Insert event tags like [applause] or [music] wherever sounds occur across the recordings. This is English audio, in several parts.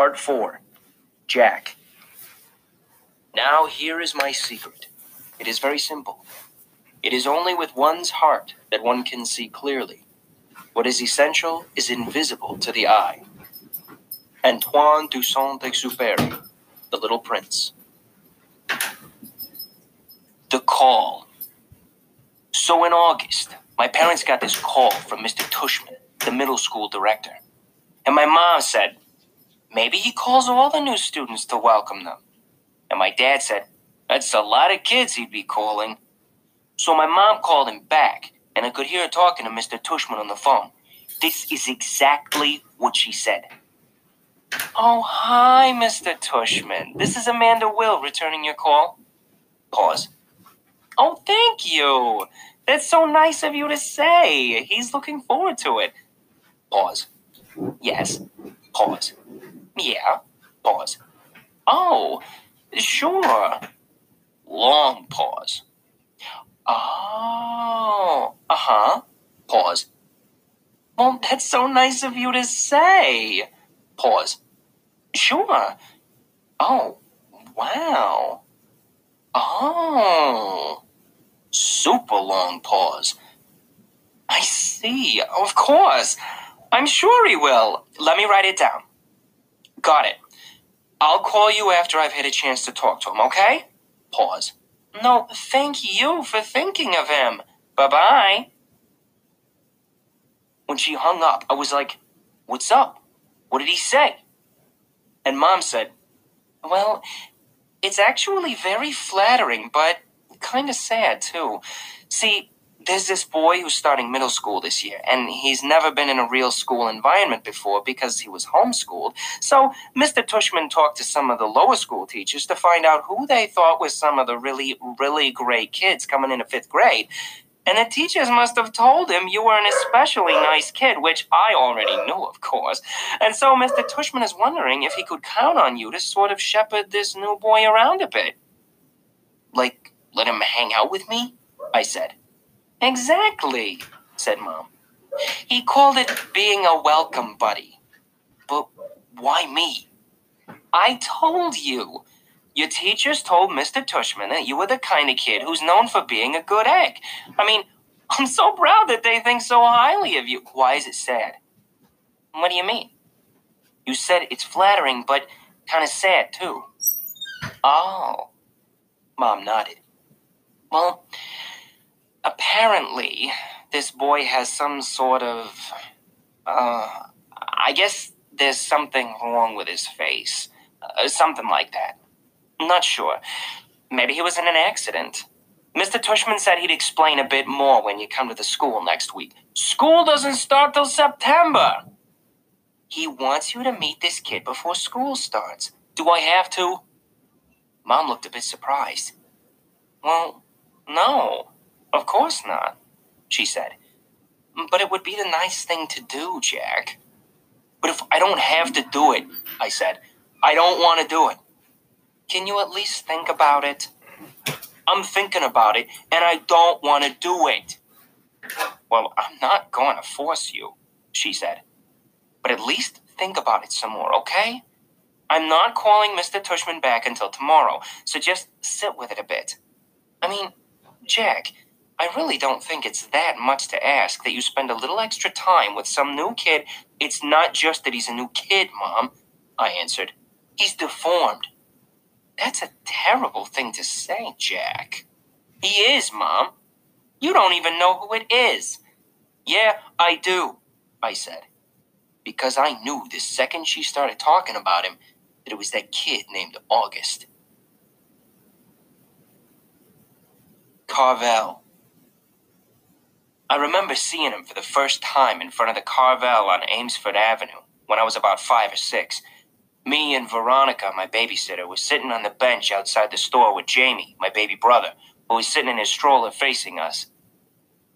Part 4 Jack. Now, here is my secret. It is very simple. It is only with one's heart that one can see clearly. What is essential is invisible to the eye. Antoine de Saint Exupéry, The Little Prince. The call. So in August, my parents got this call from Mr. Tushman, the middle school director. And my mom said, maybe he calls all the new students to welcome them. And my dad said, that's a lot of kids he'd be calling. So my mom called him back, and I could hear her talking to Mr. Tushman on the phone. This is exactly what she said. Oh, hi, Mr. Tushman. This is Amanda Will returning your call. Pause. Oh, thank you. That's so nice of you to say. He's looking forward to it. Pause. Yes. Pause. Yeah. Pause. Oh, sure. Long pause. Oh, uh huh. Pause. Well, that's so nice of you to say. Pause. Sure. Oh, wow. Oh. Super long pause. I see. Of course. I'm sure he will. Let me write it down. Got it. I'll call you after I've had a chance to talk to him, okay? Pause. No, thank you for thinking of him. Bye bye. When she hung up, I was like, What's up? What did he say? And mom said, Well, it's actually very flattering, but kind of sad too. See, there's this boy who's starting middle school this year, and he's never been in a real school environment before because he was homeschooled. So Mr. Tushman talked to some of the lower school teachers to find out who they thought was some of the really, really great kids coming into fifth grade. And the teachers must have told him you were an especially nice kid, which I already knew, of course. And so Mr. Tushman is wondering if he could count on you to sort of shepherd this new boy around a bit. Like, let him hang out with me? I said. Exactly, said Mom. He called it being a welcome buddy. But why me? I told you. Your teachers told Mr. Tushman that you were the kind of kid who's known for being a good egg. I mean, [laughs] I'm so proud that they think so highly of you. Why is it sad? What do you mean? You said it's flattering, but kind of sad, too. Oh. Mom nodded. Well, apparently, this boy has some sort of. Uh, I guess there's something wrong with his face. Uh, something like that. Not sure. Maybe he was in an accident. Mr. Tushman said he'd explain a bit more when you come to the school next week. School doesn't start till September. He wants you to meet this kid before school starts. Do I have to? Mom looked a bit surprised. Well, no, of course not, she said. But it would be the nice thing to do, Jack. But if I don't have to do it, I said, I don't want to do it. Can you at least think about it? I'm thinking about it, and I don't want to do it. Well, I'm not going to force you, she said. But at least think about it some more, okay? I'm not calling Mr. Tushman back until tomorrow, so just sit with it a bit. I mean, Jack, I really don't think it's that much to ask that you spend a little extra time with some new kid. It's not just that he's a new kid, Mom, I answered. He's deformed. That's a terrible thing to say, Jack. He is, Mom. You don't even know who it is. Yeah, I do, I said. Because I knew the second she started talking about him that it was that kid named August. Carvel. I remember seeing him for the first time in front of the Carvel on Amesfort Avenue when I was about five or six. Me and Veronica, my babysitter, were sitting on the bench outside the store with Jamie, my baby brother, who was sitting in his stroller facing us.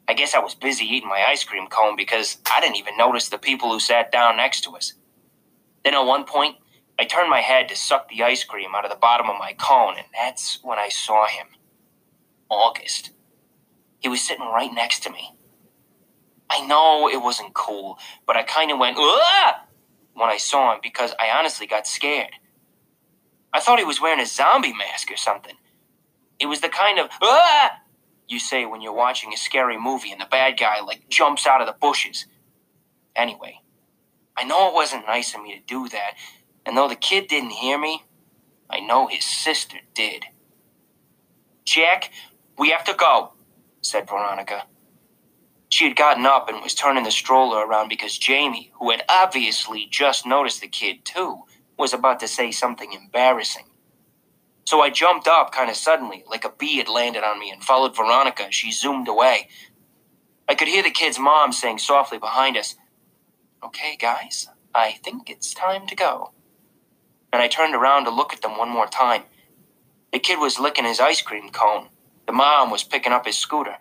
I guess I was busy eating my ice cream cone because I didn't even notice the people who sat down next to us. Then at one point, I turned my head to suck the ice cream out of the bottom of my cone, and that's when I saw him. August. He was sitting right next to me. I know it wasn't cool, but I kind of went, ah! when I saw him because I honestly got scared. I thought he was wearing a zombie mask or something. It was the kind of ah you say when you're watching a scary movie and the bad guy like jumps out of the bushes. Anyway, I know it wasn't nice of me to do that, and though the kid didn't hear me, I know his sister did. Jack, we have to go, said Veronica. She had gotten up and was turning the stroller around because Jamie, who had obviously just noticed the kid too, was about to say something embarrassing. So I jumped up kind of suddenly, like a bee had landed on me, and followed Veronica as she zoomed away. I could hear the kid's mom saying softly behind us, Okay, guys, I think it's time to go. And I turned around to look at them one more time. The kid was licking his ice cream cone. The mom was picking up his scooter,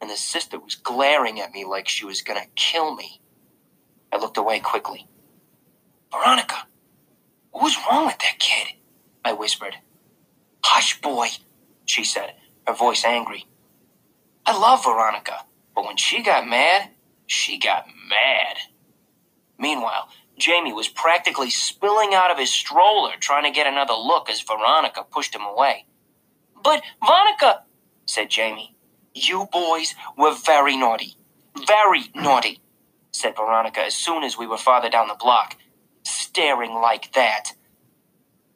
and the sister was glaring at me like she was gonna kill me. I looked away quickly. Veronica, what was wrong with that kid? I whispered. Hush, boy, she said, her voice angry. I love Veronica, but when she got mad, she got mad. Meanwhile, Jamie was practically spilling out of his stroller trying to get another look as Veronica pushed him away. But, Veronica, said Jamie, you boys were very naughty. Very naughty, said Veronica as soon as we were farther down the block, staring like that.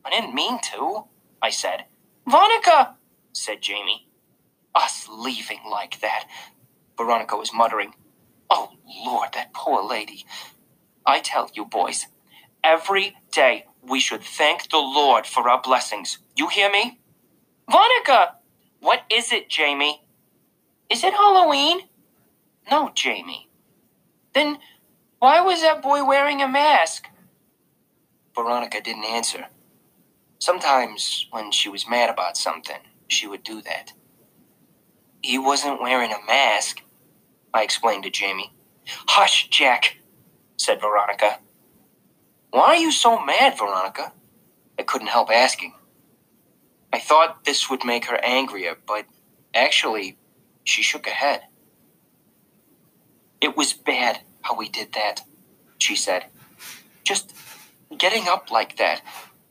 I didn't mean to, I said. Veronica, said Jamie. Us leaving like that. Veronica was muttering. Oh, Lord, that poor lady. I tell you, boys, every day we should thank the Lord for our blessings. You hear me? Veronica! What is it, Jamie? Is it Halloween? No, Jamie. Then why was that boy wearing a mask? Veronica didn't answer. Sometimes, when she was mad about something, she would do that. He wasn't wearing a mask, I explained to Jamie. Hush, Jack, said Veronica. Why are you so mad, Veronica? I couldn't help asking. I thought this would make her angrier, but actually, she shook her head. It was bad how we did that, she said. Just getting up like that,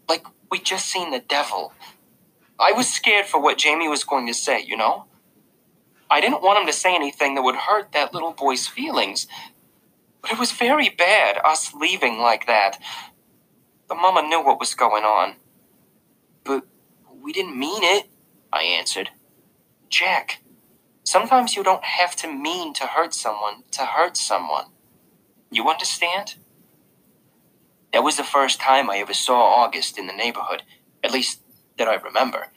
like we just seen the devil. I was scared for what Jamie was going to say, you know? I didn't want him to say anything that would hurt that little boy's feelings. But it was very bad, us leaving like that. The mama knew what was going on. But we didn't mean it, I answered. Jack, sometimes you don't have to mean to hurt someone to hurt someone. You understand? That was the first time I ever saw August in the neighborhood, at least that I remember.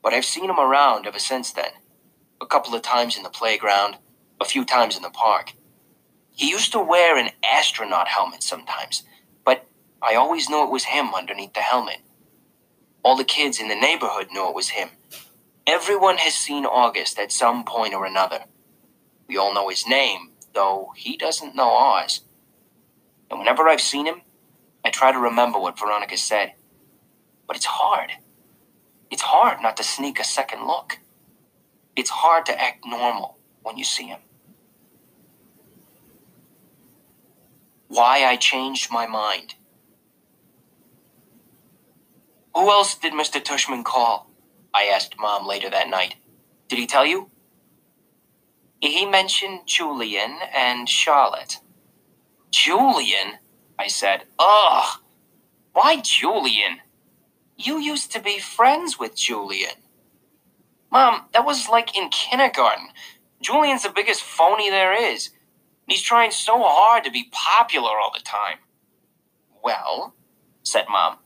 But I've seen him around ever since then. A couple of times in the playground, a few times in the park. He used to wear an astronaut helmet sometimes, but I always knew it was him underneath the helmet. All the kids in the neighborhood knew it was him. Everyone has seen August at some point or another. We all know his name, though he doesn't know ours. And whenever I've seen him, I try to remember what Veronica said. But it's hard. It's hard not to sneak a second look. It's hard to act normal when you see him. Why I changed my mind. Who else did Mr. Tushman call? I asked Mom later that night. Did he tell you? He mentioned Julian and Charlotte. Julian? I said. Ugh! Why Julian? You used to be friends with Julian. Mom, that was like in kindergarten. Julian's the biggest phony there is. He's trying so hard to be popular all the time. Well, said Mom,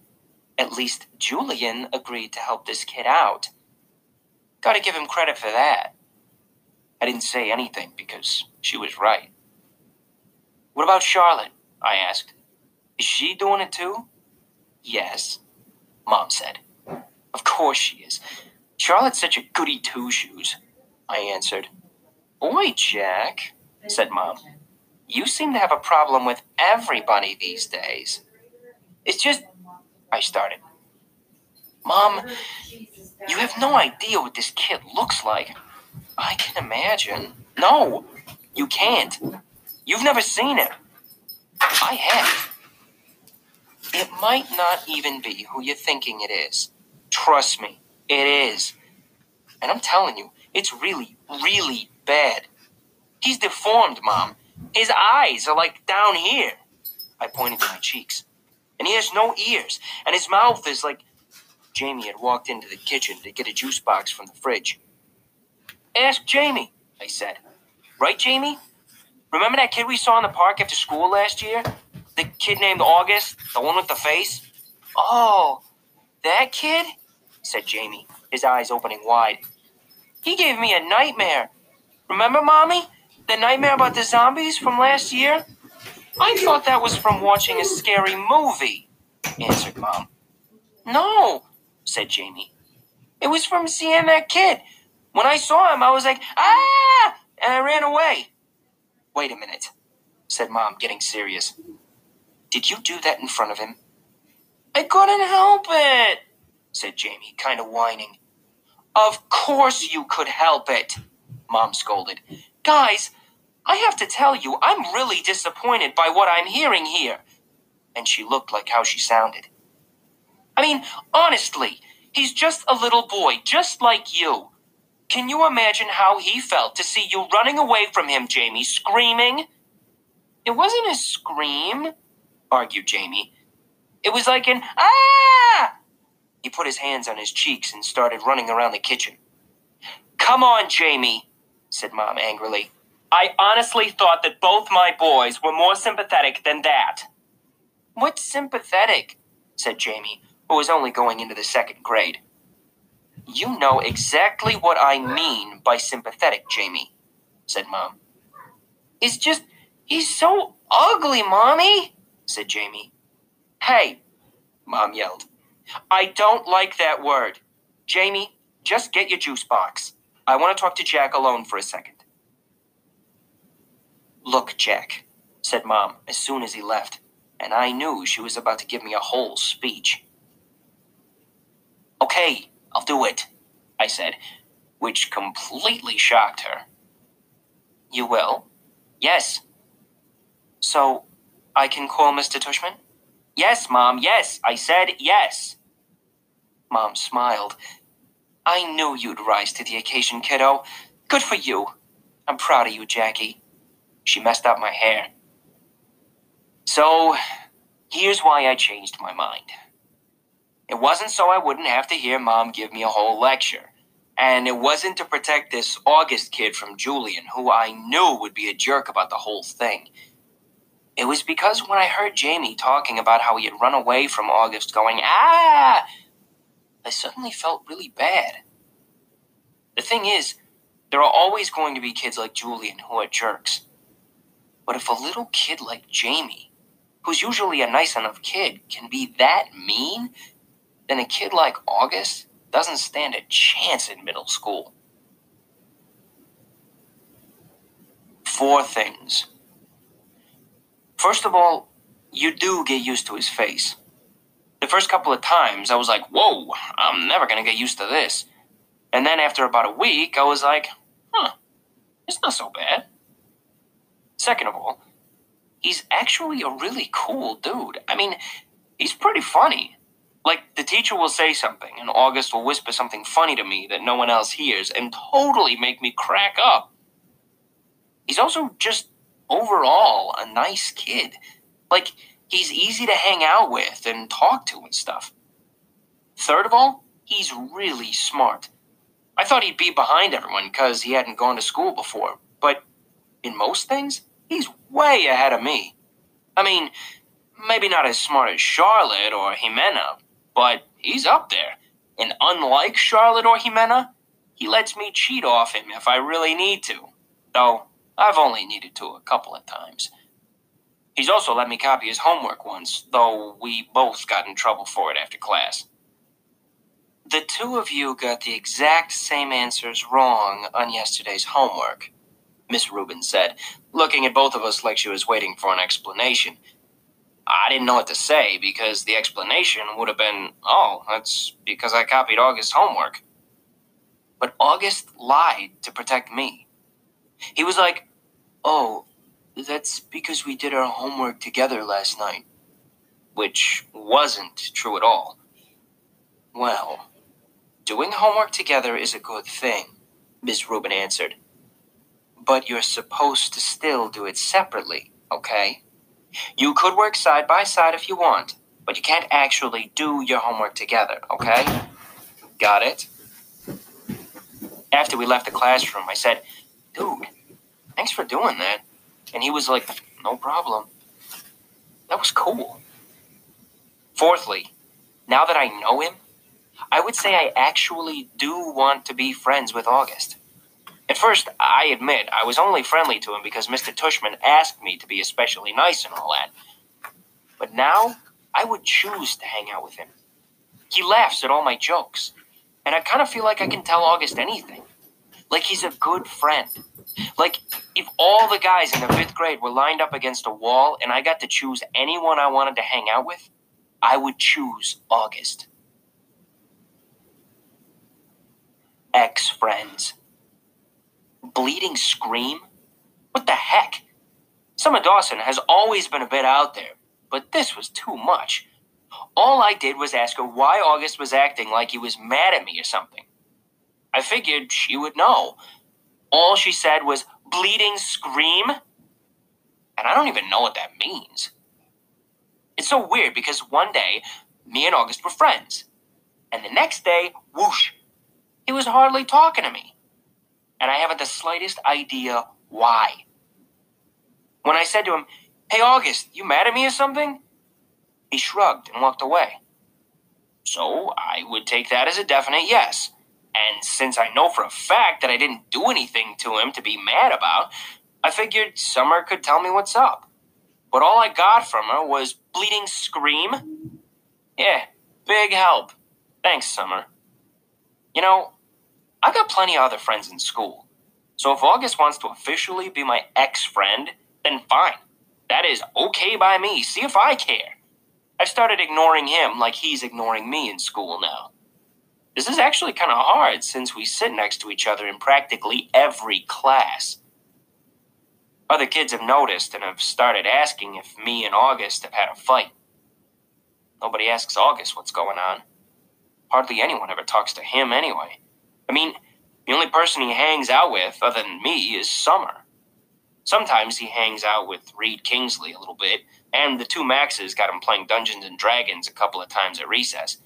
at least Julian agreed to help this kid out. Gotta give him credit for that. I didn't say anything because she was right. What about Charlotte? I asked. Is she doing it too? Yes, Mom said. Of course she is. Charlotte's such a goody two shoes, I answered. Boy, Jack, said Mom. You seem to have a problem with everybody these days. It's just. I started. Mom, you have no idea what this kid looks like. I can imagine. No, you can't. You've never seen him. I have. It might not even be who you're thinking it is. Trust me, it is. And I'm telling you, it's really, really bad. He's deformed, Mom. His eyes are like down here. I pointed to my cheeks. And he has no ears. And his mouth is like. Jamie had walked into the kitchen to get a juice box from the fridge. Ask Jamie, I said. Right, Jamie? Remember that kid we saw in the park after school last year? The kid named August? The one with the face? Oh, that kid? said Jamie, his eyes opening wide. He gave me a nightmare. Remember, Mommy? The nightmare about the zombies from last year? I thought that was from watching a scary movie, answered Mom. No, said Jamie. It was from seeing that kid. When I saw him, I was like, ah! And I ran away. Wait a minute, said Mom, getting serious. Did you do that in front of him? I couldn't help it, said Jamie, kind of whining. Of course you could help it, Mom scolded. Guys, I have to tell you, I'm really disappointed by what I'm hearing here. And she looked like how she sounded. I mean, honestly, he's just a little boy, just like you. Can you imagine how he felt to see you running away from him, Jamie, screaming? It wasn't a scream, argued Jamie. It was like an ah! He put his hands on his cheeks and started running around the kitchen. Come on, Jamie, said Mom angrily. I honestly thought that both my boys were more sympathetic than that. What's sympathetic? said Jamie, who was only going into the second grade. You know exactly what I mean by sympathetic, Jamie, said Mom. It's just, he's so ugly, Mommy, said Jamie. Hey, Mom yelled. I don't like that word. Jamie, just get your juice box. I want to talk to Jack alone for a second. Look, Jack, said Mom as soon as he left, and I knew she was about to give me a whole speech. Okay, I'll do it, I said, which completely shocked her. You will? Yes. So, I can call Mr. Tushman? Yes, Mom, yes, I said yes. Mom smiled. I knew you'd rise to the occasion, kiddo. Good for you. I'm proud of you, Jackie. She messed up my hair. So, here's why I changed my mind. It wasn't so I wouldn't have to hear Mom give me a whole lecture. And it wasn't to protect this August kid from Julian, who I knew would be a jerk about the whole thing. It was because when I heard Jamie talking about how he had run away from August going, ah, I suddenly felt really bad. The thing is, there are always going to be kids like Julian who are jerks. But if a little kid like Jamie, who's usually a nice enough kid, can be that mean, then a kid like August doesn't stand a chance in middle school. Four things. First of all, you do get used to his face. The first couple of times, I was like, whoa, I'm never going to get used to this. And then after about a week, I was like, huh, it's not so bad. Second of all, he's actually a really cool dude. I mean, he's pretty funny. Like, the teacher will say something, and August will whisper something funny to me that no one else hears, and totally make me crack up. He's also just overall a nice kid. Like, he's easy to hang out with and talk to and stuff. Third of all, he's really smart. I thought he'd be behind everyone because he hadn't gone to school before, but in most things, he's way ahead of me. I mean, maybe not as smart as Charlotte or Ximena, but he's up there. And unlike Charlotte or Ximena, he lets me cheat off him if I really need to. Though, I've only needed to a couple of times. He's also let me copy his homework once, though we both got in trouble for it after class. The two of you got the exact same answers wrong on yesterday's homework. Miss Rubin said, looking at both of us like she was waiting for an explanation. I didn't know what to say because the explanation would have been, oh, that's because I copied August's homework. But August lied to protect me. He was like, oh, that's because we did our homework together last night. which wasn't true at all. Well, doing homework together is a good thing, Miss Rubin answered. But you're supposed to still do it separately, okay? You could work side by side if you want, but you can't actually do your homework together, okay? Got it? After we left the classroom, I said, Dude, thanks for doing that. And he was like, No problem. That was cool. Fourthly, now that I know him, I would say I actually do want to be friends with August. At first, I admit I was only friendly to him because Mr. Tushman asked me to be especially nice and all that. But now, I would choose to hang out with him. He laughs at all my jokes, and I kind of feel like I can tell August anything. Like he's a good friend. Like if all the guys in the fifth grade were lined up against a wall and I got to choose anyone I wanted to hang out with, I would choose August. Ex friends. Bleeding Scream? What the heck? Summer Dawson has always been a bit out there, but this was too much. All I did was ask her why August was acting like he was mad at me or something. I figured she would know. All she said was, bleeding scream? And I don't even know what that means. It's so weird because one day, me and August were friends. And the next day, whoosh, he was hardly talking to me. And I haven't the slightest idea why. When I said to him, Hey, August, you mad at me or something? He shrugged and walked away. So I would take that as a definite yes. And since I know for a fact that I didn't do anything to him to be mad about, I figured Summer could tell me what's up. But all I got from her was bleeding scream. Yeah, big help. Thanks, Summer. You know, I got plenty of other friends in school. So if August wants to officially be my ex friend, then fine. That is okay by me. See if I care. I've started ignoring him like he's ignoring me in school now. This is actually kind of hard since we sit next to each other in practically every class. Other kids have noticed and have started asking if me and August have had a fight. Nobody asks August what's going on. Hardly anyone ever talks to him anyway. I mean, the only person he hangs out with, other than me, is Summer. Sometimes he hangs out with Reed Kingsley a little bit, and the two Maxes got him playing Dungeons and Dragons a couple of times at recess.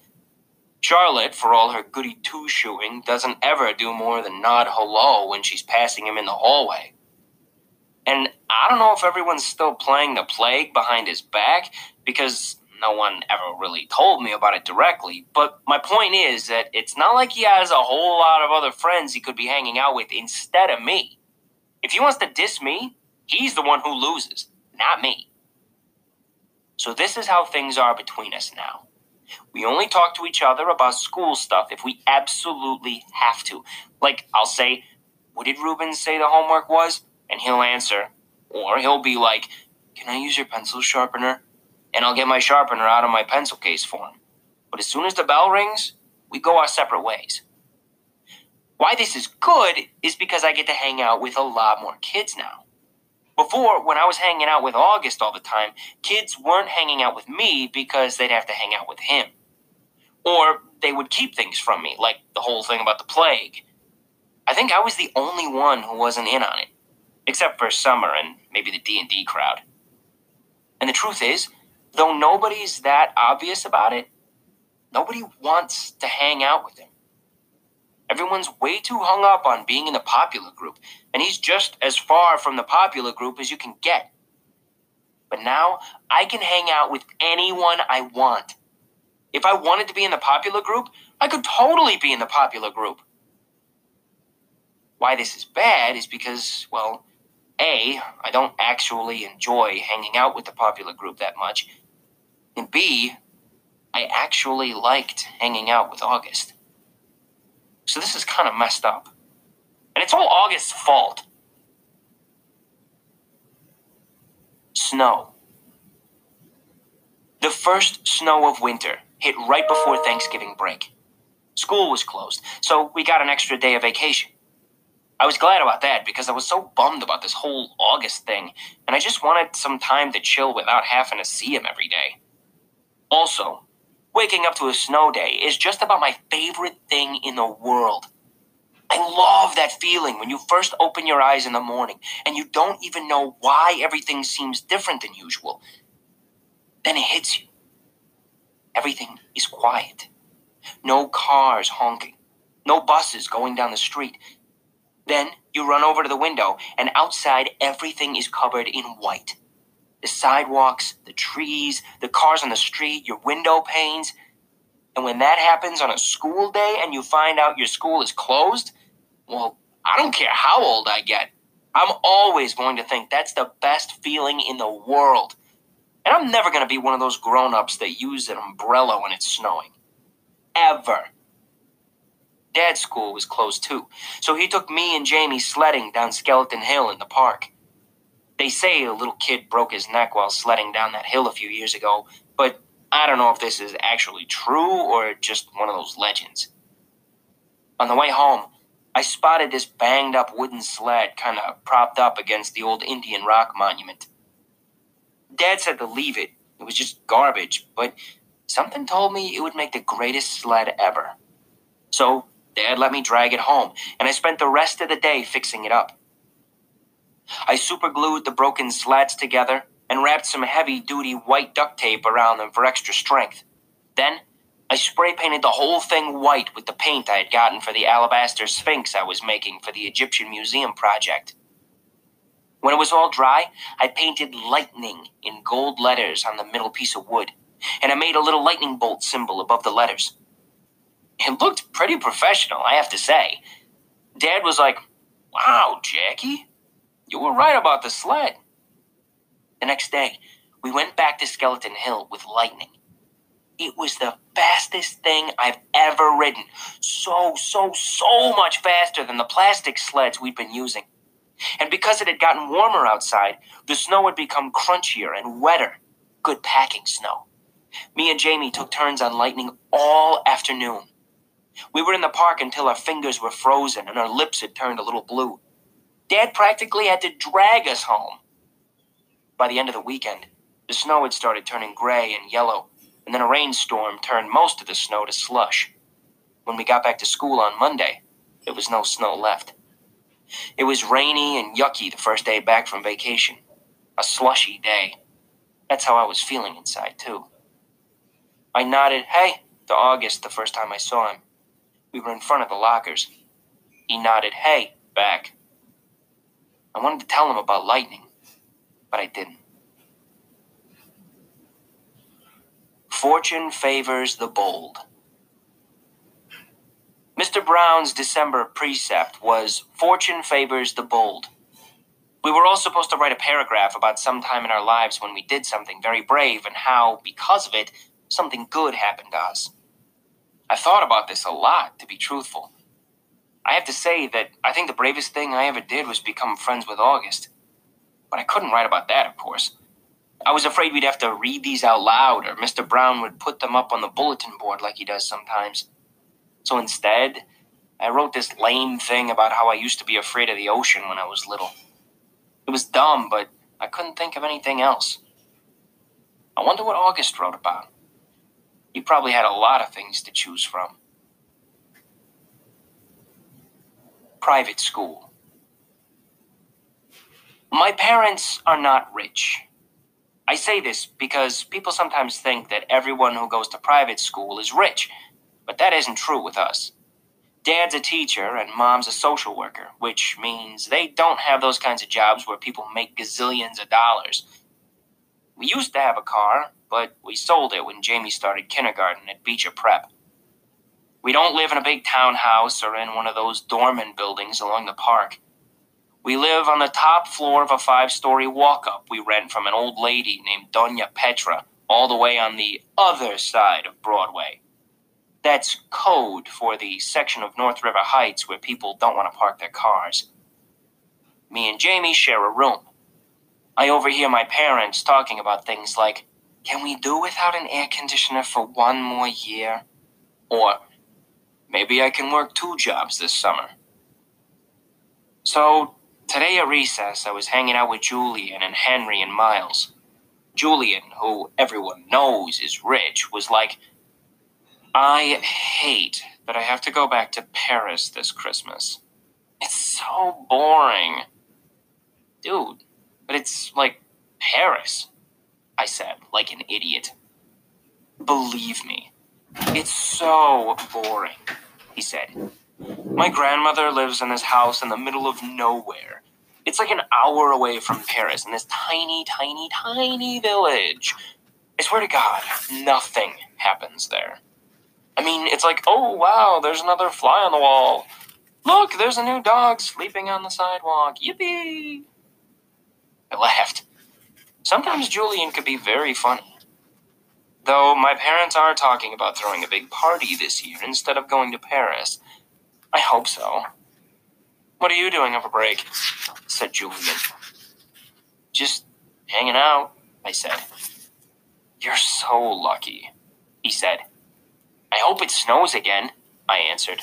Charlotte, for all her goody two shoeing, doesn't ever do more than nod hello when she's passing him in the hallway. And I don't know if everyone's still playing the plague behind his back, because no one ever really told me about it directly, but my point is that it's not like he has a whole lot of other friends he could be hanging out with instead of me. If he wants to diss me, he's the one who loses, not me. So this is how things are between us now. We only talk to each other about school stuff if we absolutely have to. Like, I'll say, What did Rubin say the homework was? And he'll answer. Or he'll be like, Can I use your pencil sharpener? And I'll get my sharpener out of my pencil case for him. But as soon as the bell rings, we go our separate ways. Why this is good is because I get to hang out with a lot more kids now. Before, when I was hanging out with August all the time, kids weren't hanging out with me because they'd have to hang out with him. Or they would keep things from me, like the whole thing about the plague. I think I was the only one who wasn't in on it, except for Summer and maybe the D&D crowd. And the truth is, though nobody's that obvious about it, nobody wants to hang out with him. Everyone's way too hung up on being in the popular group, and he's just as far from the popular group as you can get. But now I can hang out with anyone I want. If I wanted to be in the popular group, I could totally be in the popular group. Why this is bad is because, well, A, I don't actually enjoy hanging out with the popular group that much, and B, I actually liked hanging out with August. So this is kind of messed up. And it's all August's fault. Snow. The first snow of winter hit right before Thanksgiving break. School was closed, so we got an extra day of vacation. I was glad about that because I was so bummed about this whole August thing, and I just wanted some time to chill without having to see him every day. Also, waking up to a snow day is just about my favorite thing in the world. I love that feeling when you first open your eyes in the morning and you don't even know why everything seems different than usual. Then it hits you. Everything is quiet. No cars honking. No buses going down the street. Then you run over to the window, and outside everything is covered in white. The sidewalks, the trees, the cars on the street, your window panes. And when that happens on a school day and you find out your school is closed, well, I don't care how old I get. I'm always going to think that's the best feeling in the world. And I'm never going to be one of those grown ups that use an umbrella when it's snowing. Ever. Dad's school was closed too, so he took me and Jamie sledding down Skeleton Hill in the park. They say a little kid broke his neck while sledding down that hill a few years ago, but I don't know if this is actually true or just one of those legends. On the way home, I spotted this banged up wooden sled kind of propped up against the old Indian Rock monument. Dad said to leave it. It was just garbage, but something told me it would make the greatest sled ever. So, Dad let me drag it home, and I spent the rest of the day fixing it up. I superglued the broken slats together and wrapped some heavy duty white duct tape around them for extra strength. Then, I spray painted the whole thing white with the paint I had gotten for the alabaster sphinx I was making for the Egyptian Museum project. When it was all dry, I painted lightning in gold letters on the middle piece of wood, and I made a little lightning bolt symbol above the letters. It looked pretty professional, I have to say. Dad was like, Wow, Jackie, you were right about the sled. The next day, we went back to Skeleton Hill with lightning. It was the fastest thing I've ever ridden. So, so, so much faster than the plastic sleds we'd been using. And because it had gotten warmer outside, the snow had become crunchier and wetter. Good packing snow. Me and Jamie took turns on lightning all afternoon. We were in the park until our fingers were frozen and our lips had turned a little blue. Dad practically had to drag us home. By the end of the weekend, the snow had started turning gray and yellow, and then a rainstorm turned most of the snow to slush. When we got back to school on Monday, there was no snow left. It was rainy and yucky the first day back from vacation. A slushy day. That's how I was feeling inside, too. I nodded, hey, to August the first time I saw him. We were in front of the lockers. He nodded, hey, back. I wanted to tell him about lightning, but I didn't. Fortune favors the bold. Mr. Brown's December precept was Fortune favors the bold. We were all supposed to write a paragraph about some time in our lives when we did something very brave and how, because of it, something good happened to us. I thought about this a lot, to be truthful. I have to say that I think the bravest thing I ever did was become friends with August. But I couldn't write about that, of course. I was afraid we'd have to read these out loud, or Mr. Brown would put them up on the bulletin board like he does sometimes. So instead, I wrote this lame thing about how I used to be afraid of the ocean when I was little. It was dumb, but I couldn't think of anything else. I wonder what August wrote about. He probably had a lot of things to choose from. Private school. My parents are not rich. I say this because people sometimes think that everyone who goes to private school is rich, but that isn't true with us. Dad's a teacher and mom's a social worker, which means they don't have those kinds of jobs where people make gazillions of dollars. We used to have a car, but we sold it when Jamie started kindergarten at Beecher Prep. We don't live in a big townhouse or in one of those dormant buildings along the park. We live on the top floor of a five story walk up we rent from an old lady named Doña Petra, all the way on the other side of Broadway. That's code for the section of North River Heights where people don't want to park their cars. Me and Jamie share a room. I overhear my parents talking about things like, Can we do without an air conditioner for one more year? Or, Maybe I can work two jobs this summer. So, Today at recess, I was hanging out with Julian and Henry and Miles. Julian, who everyone knows is rich, was like, I hate that I have to go back to Paris this Christmas. It's so boring. Dude, but it's like Paris, I said, like an idiot. Believe me, it's so boring, he said. My grandmother lives in this house in the middle of nowhere. It's like an hour away from Paris in this tiny, tiny, tiny village. I swear to God, nothing happens there. I mean, it's like, oh wow, there's another fly on the wall. Look, there's a new dog sleeping on the sidewalk. Yippee! I laughed. Sometimes Julian could be very funny. Though my parents are talking about throwing a big party this year instead of going to Paris. I hope so. What are you doing over break? said Julian. Just hanging out, I said. You're so lucky, he said. I hope it snows again, I answered.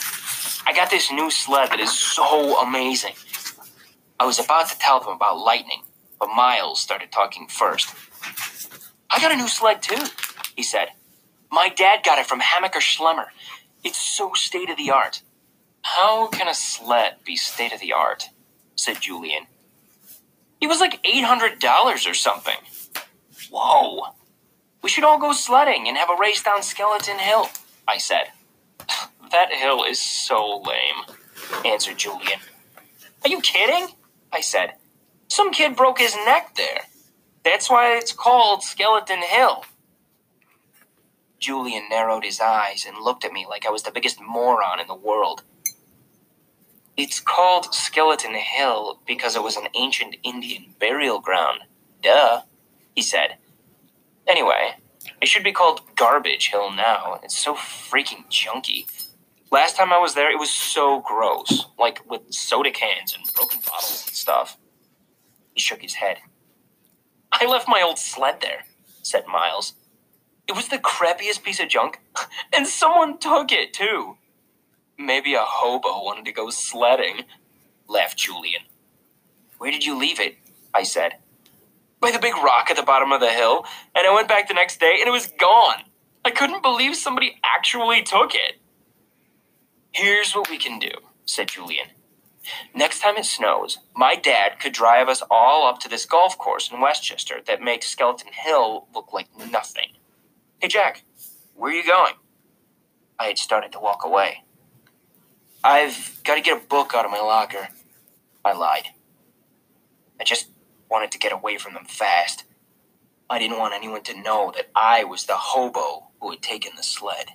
I got this new sled that is so amazing. I was about to tell them about lightning, but Miles started talking first. I got a new sled too, he said. My dad got it from Hammacher Schlemmer. It's so state of the art. How can a sled be state of the art? said Julian. It was like $800 or something. Whoa. We should all go sledding and have a race down Skeleton Hill, I said. [laughs] That hill is so lame, answered Julian. Are you kidding? I said. Some kid broke his neck there. That's why it's called Skeleton Hill. Julian narrowed his eyes and looked at me like I was the biggest moron in the world. It's called Skeleton Hill because it was an ancient Indian burial ground. Duh, he said. Anyway, it should be called Garbage Hill now. It's so freaking junky. Last time I was there, it was so gross. Like with soda cans and broken bottles and stuff. He shook his head. I left my old sled there, said Miles. It was the crappiest piece of junk, [laughs] and someone took it too. Maybe a hobo wanted to go sledding, laughed Julian. Where did you leave it? I said. By the big rock at the bottom of the hill, and I went back the next day and it was gone. I couldn't believe somebody actually took it. Here's what we can do, said Julian. Next time it snows, my dad could drive us all up to this golf course in Westchester that makes Skeleton Hill look like nothing. Hey, Jack, where are you going? I had started to walk away. I've got to get a book out of my locker. I lied. I just wanted to get away from them fast. I didn't want anyone to know that I was the hobo who had taken the sled.